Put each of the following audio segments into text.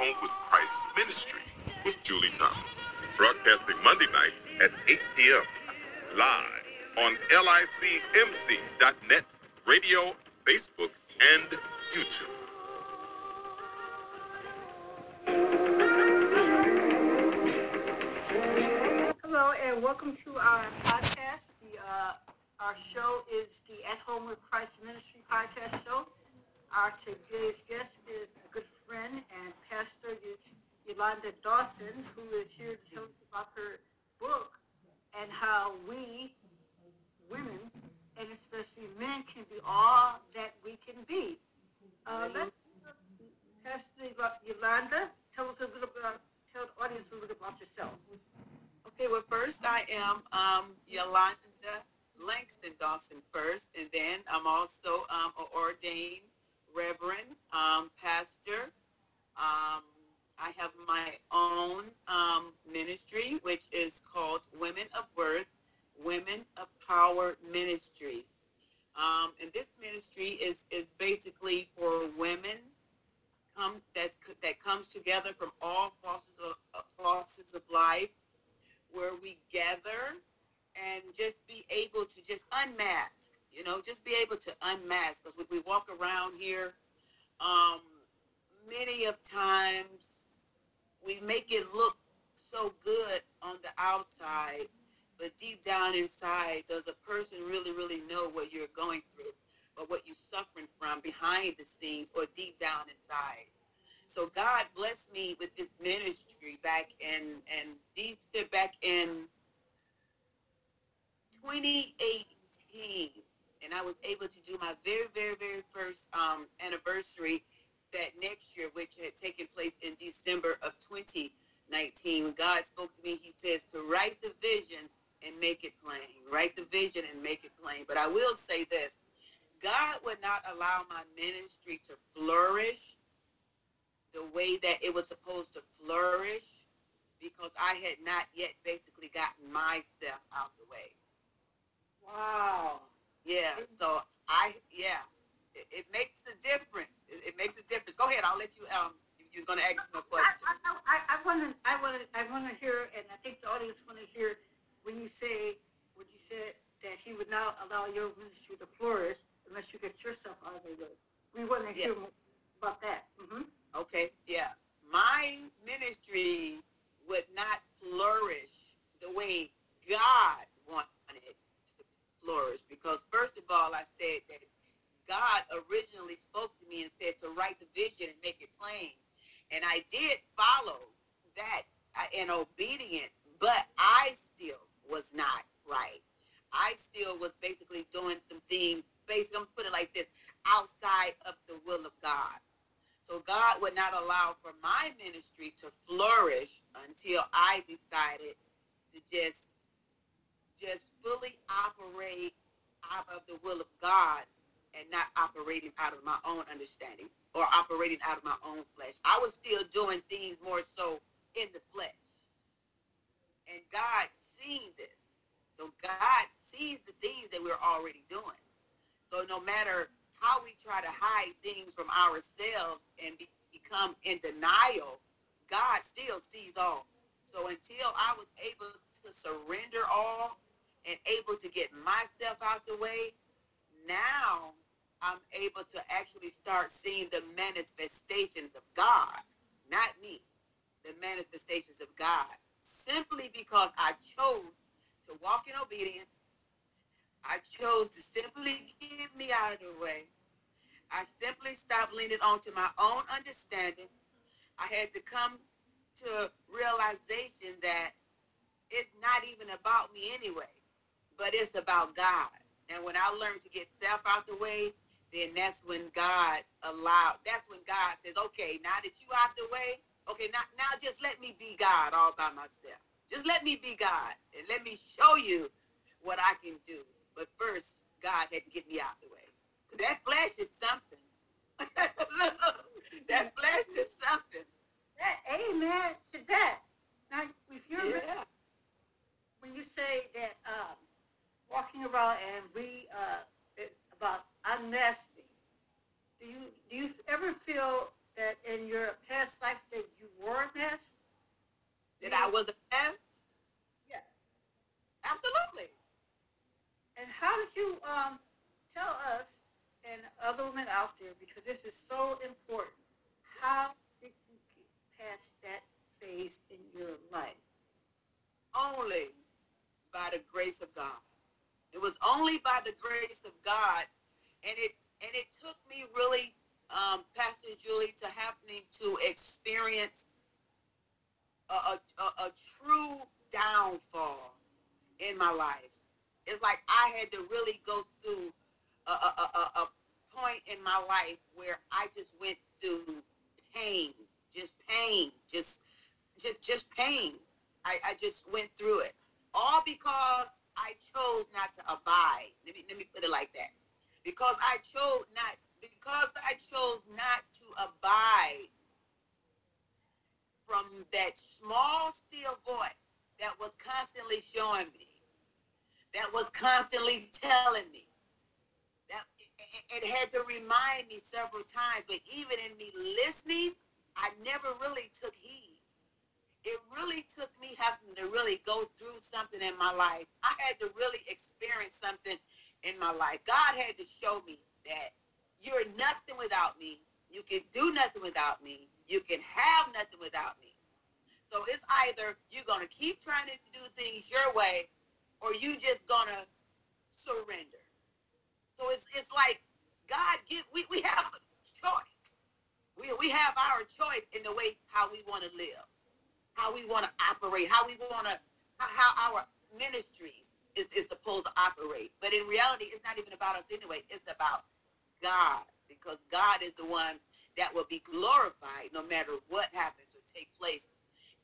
Home with Christ Ministry with Julie Thomas. Broadcasting Monday nights at 8 p.m. Live on LICMC.net, radio, Facebook, and YouTube. Hello and welcome to our podcast. The uh, our show is the At Home with Christ Ministry podcast show. Our today's guest is a good friend and pastor Yolanda Dawson, who is here to tell us about her book and how we women and especially men can be all that we can be. Uh, let's Pastor Yolanda tell us a little bit about, tell the audience a little bit about yourself. Okay, well, first I am um, Yolanda Langston Dawson first, and then I'm also um, an ordained reverend, um, pastor. Um, I have my own um, ministry, which is called Women of Worth, Women of Power Ministries. Um, and this ministry is, is basically for women that's, that comes together from all forces of, forces of life where we gather and just be able to just unmask, you know, just be able to unmask. Because when we walk around here, um, many of times we make it look so good on the outside, but deep down inside, does a person really, really know what you're going through or what you're suffering from behind the scenes or deep down inside? So God blessed me with this ministry back in and deep back in 2018, and I was able to do my very, very, very first um, anniversary that next year, which had taken place in December of 2019. When God spoke to me, He says to write the vision and make it plain. Write the vision and make it plain. But I will say this God would not allow my ministry to flourish the way that it was supposed to flourish because I had not yet basically gotten myself out the way. Wow. Yeah. So I yeah, it, it makes a difference. It, it, makes a difference. Go ahead. I'll let you. Um, you're going to ask me a question. I want to. I want to. I want to hear, and I think the audience want to hear when you say what you said that He would not allow your ministry to flourish unless you get yourself out of the way. We want to hear about that. Mm-hmm. Okay. Yeah. My ministry would not flourish the way God wanted it to flourish because first of all, I said that God originally spoke to me and said to write the vision and make it plain. And I did follow that uh, in obedience, but I still was not right. I still was basically doing some things, basically, I'm gonna put it like this, outside of the will of God. So God would not allow for my ministry to flourish until I decided to just just fully operate out of the will of God and not operating out of my own understanding or operating out of my own flesh. I was still doing things more so in the flesh. And God seen this. So God sees the things that we're already doing. So no matter how we try to hide things from ourselves and be, become in denial, God still sees all. So until I was able to surrender all and able to get myself out the way, now I'm able to actually start seeing the manifestations of God, not me, the manifestations of God, simply because I chose to walk in obedience. I chose to simply get me out of the way. I simply stopped leaning on to my own understanding. I had to come to realization that it's not even about me anyway, but it's about God. And when I learned to get self out the way, then that's when God allowed, that's when God says, okay, now that you out the way, okay, now, now just let me be God all by myself. Just let me be God and let me show you what I can do. But first, God had to get me out the way. That flesh is something. that flesh is something. That, amen to that. Now, if you're yeah. when you say that um, walking around and we uh, about unmasking. Do you do you ever feel that in your past life that you were a mess? That I was a mess? Yeah. Absolutely. And how did you um tell us and other women out there because this is so important? How did you get past that phase in your life? Only by the grace of God. It was only by the grace of God, and it and it took me really, um, Pastor Julie, to happening to experience a, a, a, a true downfall in my life. It's like I had to really go through a, a, a, a point in my life where I just went through pain, just pain, just just just pain. I, I just went through it. All because I chose not to abide. Let me let me put it like that. Because I chose not because I chose not to abide from that small still voice that was constantly showing me, that was constantly telling me, that it, it had to remind me several times, but even in me listening, I never really took heed. It really took me having to really go through something in my life. I had to really experience something in my life. God had to show me that you're nothing without me. You can do nothing without me. You can have nothing without me. So it's either you're going to keep trying to do things your way or you just going to surrender. So it's, it's like God give we, we have a choice. We, we have our choice in the way how we want to live, how we want to operate, how we want to, how our ministries is, is supposed to operate. But in reality, it's not even about us anyway. It's about God because God is the one that will be glorified no matter what happens or take place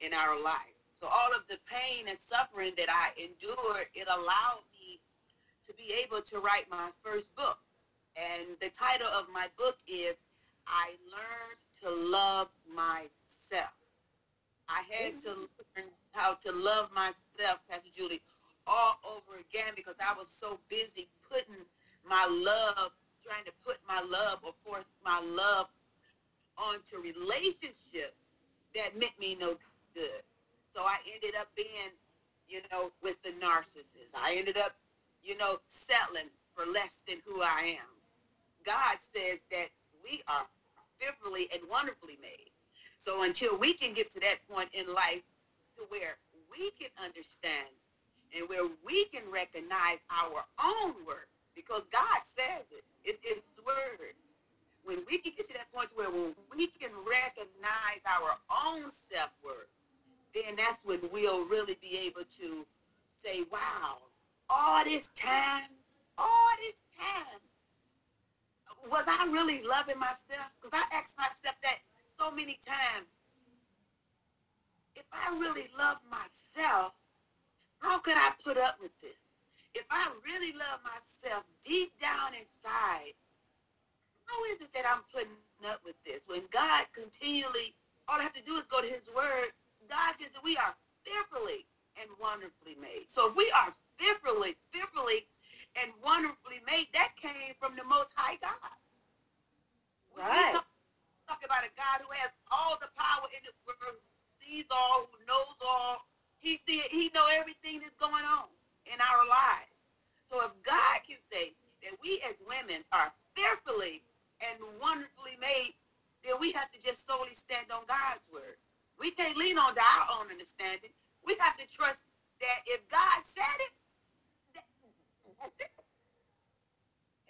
in our life. So all of the pain and suffering that I endured, it allowed me to be able to write my first book. And the title of my book is I Learned to Love Myself. I had to learn how to love myself, Pastor Julie, all over again because I was so busy putting my love, trying to put my love, of course, my love onto relationships that meant me no good. So I ended up being, you know, with the narcissist. I ended up, you know, settling for less than who I am. God says that we are fearfully and wonderfully made. So until we can get to that point in life to where we can understand and where we can recognize our own worth, because God says it, it's His word. When we can get to that point where we can recognize our own self worth, then that's when we'll really be able to say, wow, all this time, all this time, was I really loving myself? Because I asked myself that so many times. If I really love myself, how could I put up with this? If I really love myself deep down inside, how is it that I'm putting up with this? When God continually, all I have to do is go to his word. God says that we are fearfully and wonderfully made. So if we are fearfully, fearfully and wonderfully made, that came from the most high God. Right. Talk about a God who has all the power in the world, who sees all, who knows all, he see he know everything that's going on in our lives. So if God can say that we as women are fearfully and wonderfully made, then we have to just solely stand on God's word. We can't lean on to our own understanding. We have to trust that if God said it, that's it.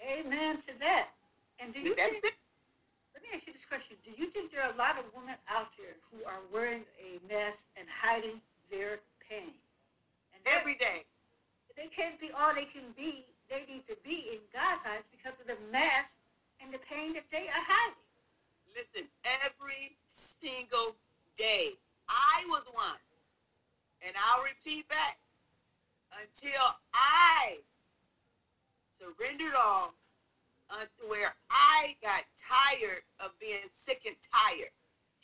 Amen to that. And do you That's think, it. Me ask you this question. Do you think there are a lot of women out there who are wearing a mask and hiding their pain? And Every day. they can't be all they can be. They need to be in God's eyes because of the mask and the pain that they are hiding. Listen, every single day. I was one. And I'll repeat back until I surrendered all unto where I got tired of being sick and tired.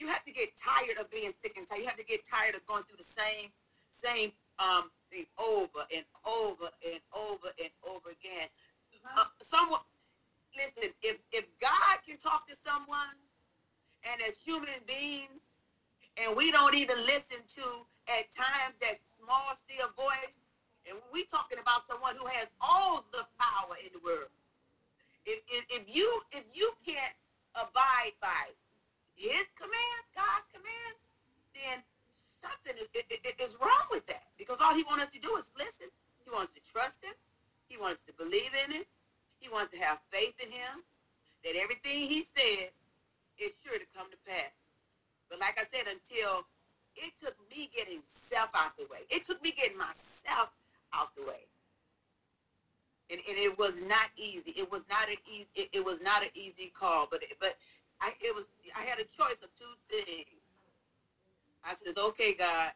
You have to get tired of being sick and tired. You have to get tired of going through the same, same um, things over and over and over and over again. Uh, someone, listen, if, if God can talk to someone, and as human beings, and we don't even listen to at times that small, still voice. And we're talking about someone who has all the power in the world. If, if, if you if you can't abide by his commands, God's commands, then something is, is wrong with that. Because all he wants us to do is listen. He wants us to trust him. He wants us to believe in him. He wants to have faith in him. That everything he said is sure to come to pass. But like I said, until it took me getting self out the way. It took me getting myself out the way. And, and it was not easy. It was not an easy. It, it was not an easy call. But but I it was. I had a choice of two things. I says, okay, God,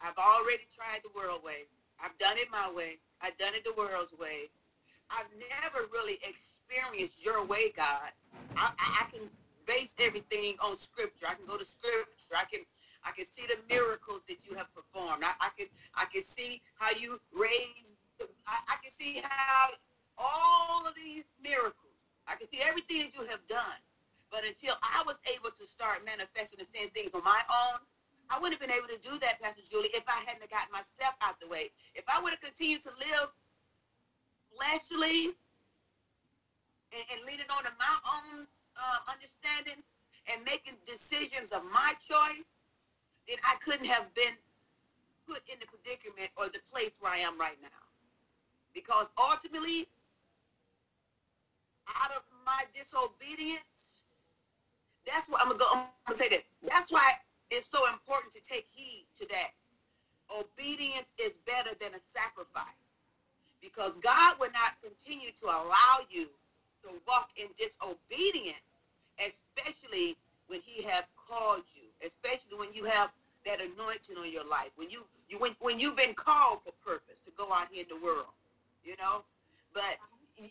I've already tried the world way. I've done it my way. I've done it the world's way. I've never really experienced your way, God. I, I, can base everything on scripture. I can go to scripture. I can I can see the miracles that you have performed. I, I can I can see how you raised. The, I, I can see how all of these miracles. I can see everything that you have done. But until I was able to start manifesting and seeing things on my own, I wouldn't have been able to do that, Pastor Julie, if I hadn't gotten myself out the way. If I would have continued to live fleshly and, and leaning on to my own uh, understanding and making decisions of my choice, then I couldn't have been put in the predicament or the place where I am right now. Because ultimately, out of my disobedience, that's what I'm gonna go. I'm gonna say that. That's why it's so important to take heed to that. Obedience is better than a sacrifice, because God will not continue to allow you to walk in disobedience, especially when He have called you, especially when you have that anointing on your life, when you you when, when you've been called for purpose to go out here in the world, you know. But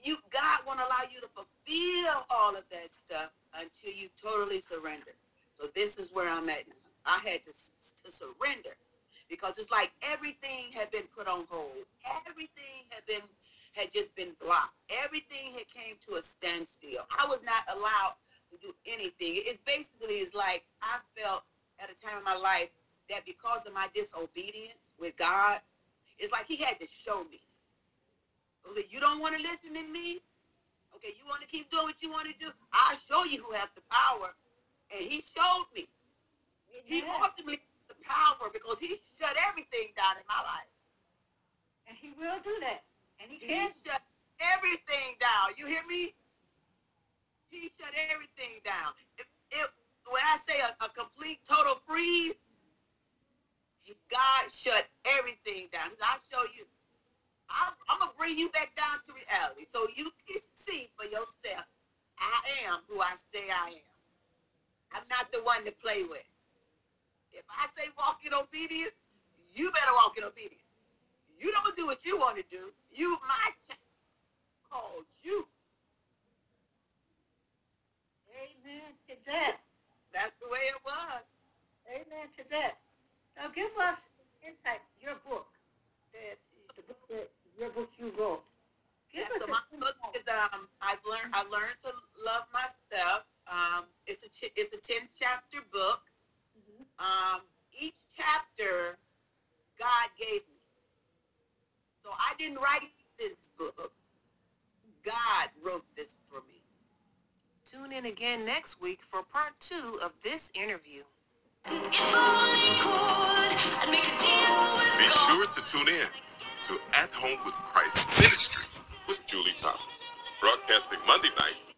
you God won't allow you to fulfill all of that stuff until you totally surrender. So this is where I'm at now. I had to to surrender because it's like everything had been put on hold. Everything had been had just been blocked. Everything had came to a standstill. I was not allowed to do anything. It basically is like I felt at a time in my life that because of my disobedience with God, it's like He had to show me. Okay, you don't want to listen to me. Okay, you want to keep doing what you want to do. I'll show you who has the power, and He showed me. He ultimately the power because He shut everything down in my life. And He will do that. And He He can. shut everything down. You hear me? He shut everything down. If, if, when I say a, a complete total freeze, God shut everything down. Said, I'll show you. I'm, I'm going to bring you back down to reality so you can see for yourself. I am who I say I am. I'm not the one to play with. If I say walk in obedience, you better walk in obedience. You don't do what you want to do. You, my child, called you. Amen to that. That's the way it was. Amen to that. Now give us insight. Your book, that the book that your book you wrote. Give Yeah, us so my book is um I've learned I learned to love myself. Um, it's a ch- it's a ten chapter book. Mhm. Um, each chapter God gave me. So I didn't write this book. God wrote this for me. Tune in again next week for part two of this interview. Be sure to tune in to At Home with Christ Ministry with Julie Thomas, broadcasting Monday nights